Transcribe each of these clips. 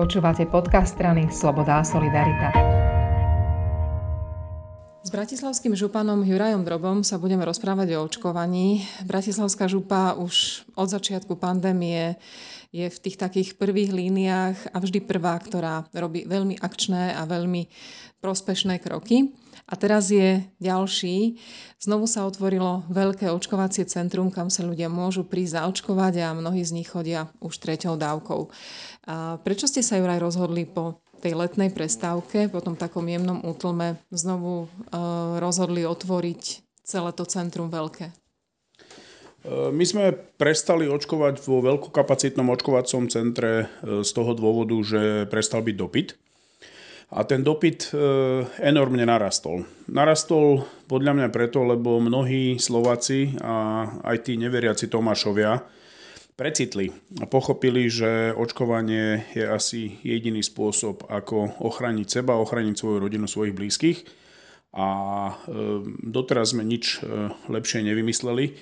Počúvate podcast strany Sloboda a Solidarita. S bratislavským županom Jurajom Drobom sa budeme rozprávať o očkovaní. Bratislavská župa už od začiatku pandémie je v tých takých prvých líniách a vždy prvá, ktorá robí veľmi akčné a veľmi prospešné kroky. A teraz je ďalší. Znovu sa otvorilo veľké očkovacie centrum, kam sa ľudia môžu prísť zaočkovať a mnohí z nich chodia už treťou dávkou. A prečo ste sa, Juraj, rozhodli po tej letnej prestávke, po tom takom jemnom útlme, znovu e, rozhodli otvoriť celé to centrum veľké? E, my sme prestali očkovať vo veľkokapacitnom očkovacom centre e, z toho dôvodu, že prestal byť dopyt. A ten dopyt e, enormne narastol. Narastol podľa mňa preto, lebo mnohí Slováci a aj tí neveriaci Tomášovia precitli a pochopili, že očkovanie je asi jediný spôsob, ako ochrániť seba, ochrániť svoju rodinu, svojich blízkych. A e, doteraz sme nič e, lepšie nevymysleli.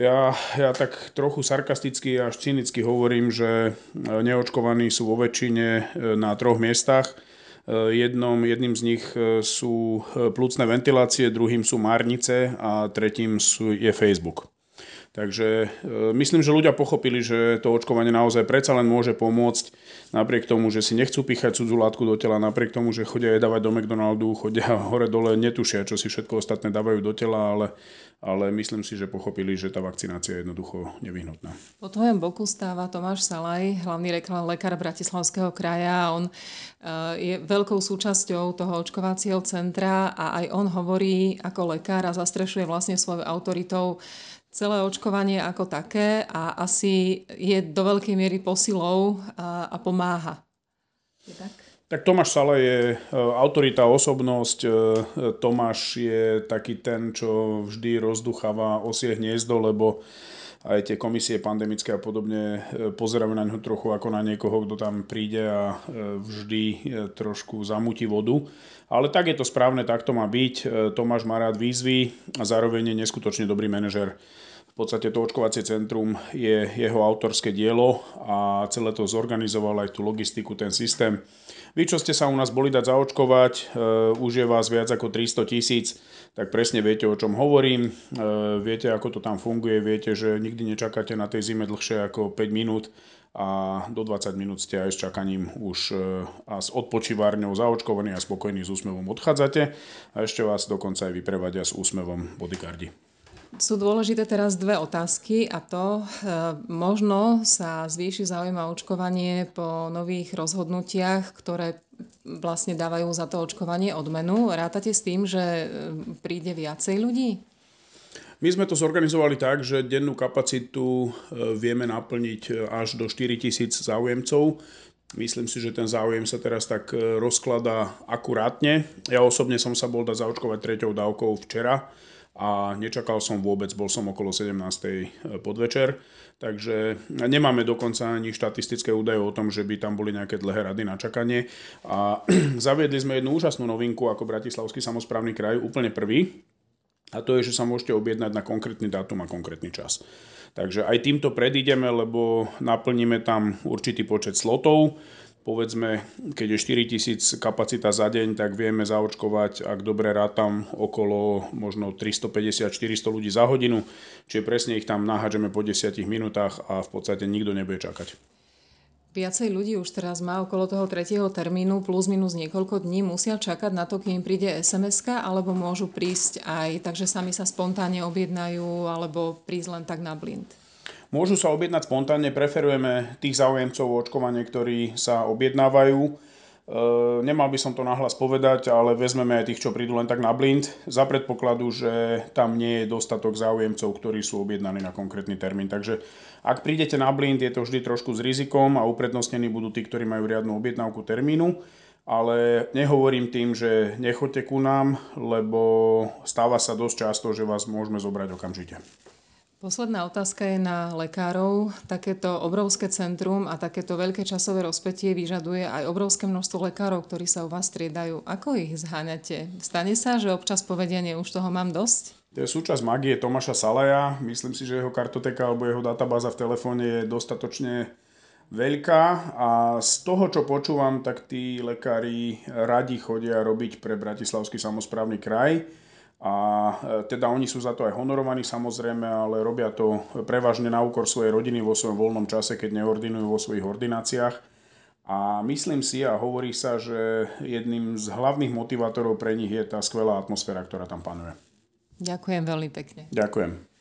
Ja, ja tak trochu sarkasticky až cynicky hovorím, že neočkovaní sú vo väčšine na troch miestach – Jednom, jedným z nich e, sú e, plúcne ventilácie, druhým sú márnice a tretím sú, je Facebook. Takže e, myslím, že ľudia pochopili, že to očkovanie naozaj predsa len môže pomôcť napriek tomu, že si nechcú píchať cudzú látku do tela, napriek tomu, že chodia jedávať do McDonaldu, chodia hore dole, netušia, čo si všetko ostatné dávajú do tela, ale ale myslím si, že pochopili, že tá vakcinácia je jednoducho nevyhnutná. Po tvojom boku stáva Tomáš Salaj, hlavný lekár Bratislavského kraja. On e, je veľkou súčasťou toho očkovacieho centra a aj on hovorí ako lekár a zastrešuje vlastne svojou autoritou celé očkovanie ako také a asi je do veľkej miery posilou a, a pomáha. Je tak? Tak Tomáš Sala je e, autorita, osobnosť. E, Tomáš je taký ten, čo vždy rozducháva osie hniezdo, lebo aj tie komisie pandemické a podobne e, pozeráme na ňo trochu ako na niekoho, kto tam príde a vždy trošku zamutí vodu. Ale tak je to správne, tak to má byť. Tomáš má rád výzvy a zároveň je neskutočne dobrý manažer. V podstate to očkovacie centrum je jeho autorské dielo a celé to zorganizoval aj tú logistiku, ten systém. Vy, čo ste sa u nás boli dať zaočkovať, e, už je vás viac ako 300 tisíc, tak presne viete, o čom hovorím. E, viete, ako to tam funguje, viete, že nikdy nečakáte na tej zime dlhšie ako 5 minút a do 20 minút ste aj s čakaním už e, a s odpočívárňou zaočkovaní a spokojní s úsmevom odchádzate a ešte vás dokonca aj vyprevadia s úsmevom bodyguardi. Sú dôležité teraz dve otázky a to e, možno sa zvýši záujem očkovanie po nových rozhodnutiach, ktoré vlastne dávajú za to očkovanie odmenu. Rátate s tým, že e, príde viacej ľudí? My sme to zorganizovali tak, že dennú kapacitu e, vieme naplniť až do 4000 záujemcov. Myslím si, že ten záujem sa teraz tak rozkladá akurátne. Ja osobne som sa bol dať zaočkovať treťou dávkou včera a nečakal som vôbec, bol som okolo 17. E, podvečer, takže nemáme dokonca ani štatistické údaje o tom, že by tam boli nejaké dlhé rady na čakanie a zaviedli sme jednu úžasnú novinku ako Bratislavský samozprávny kraj, úplne prvý, a to je, že sa môžete objednať na konkrétny dátum a konkrétny čas. Takže aj týmto predídeme, lebo naplníme tam určitý počet slotov, povedzme, keď je 4000 kapacita za deň, tak vieme zaočkovať, ak dobre rátam, okolo možno 350-400 ľudí za hodinu, čiže presne ich tam nahážeme po 10 minútach a v podstate nikto nebude čakať. Viacej ľudí už teraz má okolo toho tretieho termínu plus minus niekoľko dní, musia čakať na to, kým príde sms alebo môžu prísť aj takže sami sa spontánne objednajú alebo prísť len tak na blind. Môžu sa objednať spontánne, preferujeme tých záujemcov o očkovanie, ktorí sa objednávajú. E, nemal by som to nahlas povedať, ale vezmeme aj tých, čo prídu len tak na blind, za predpokladu, že tam nie je dostatok záujemcov, ktorí sú objednaní na konkrétny termín. Takže ak prídete na blind, je to vždy trošku s rizikom a uprednostnení budú tí, ktorí majú riadnu objednávku termínu ale nehovorím tým, že nechoďte ku nám, lebo stáva sa dosť často, že vás môžeme zobrať okamžite. Posledná otázka je na lekárov. Takéto obrovské centrum a takéto veľké časové rozpetie vyžaduje aj obrovské množstvo lekárov, ktorí sa u vás striedajú. Ako ich zháňate? Stane sa, že občas povedia, už toho mám dosť? To je súčasť magie Tomáša Salaja. Myslím si, že jeho kartoteka alebo jeho databáza v telefóne je dostatočne veľká a z toho, čo počúvam, tak tí lekári radi chodia robiť pre Bratislavský samozprávny kraj a e, teda oni sú za to aj honorovaní samozrejme, ale robia to prevažne na úkor svojej rodiny vo svojom voľnom čase, keď neordinujú vo svojich ordináciách. A myslím si a hovorí sa, že jedným z hlavných motivátorov pre nich je tá skvelá atmosféra, ktorá tam panuje. Ďakujem veľmi pekne. Ďakujem.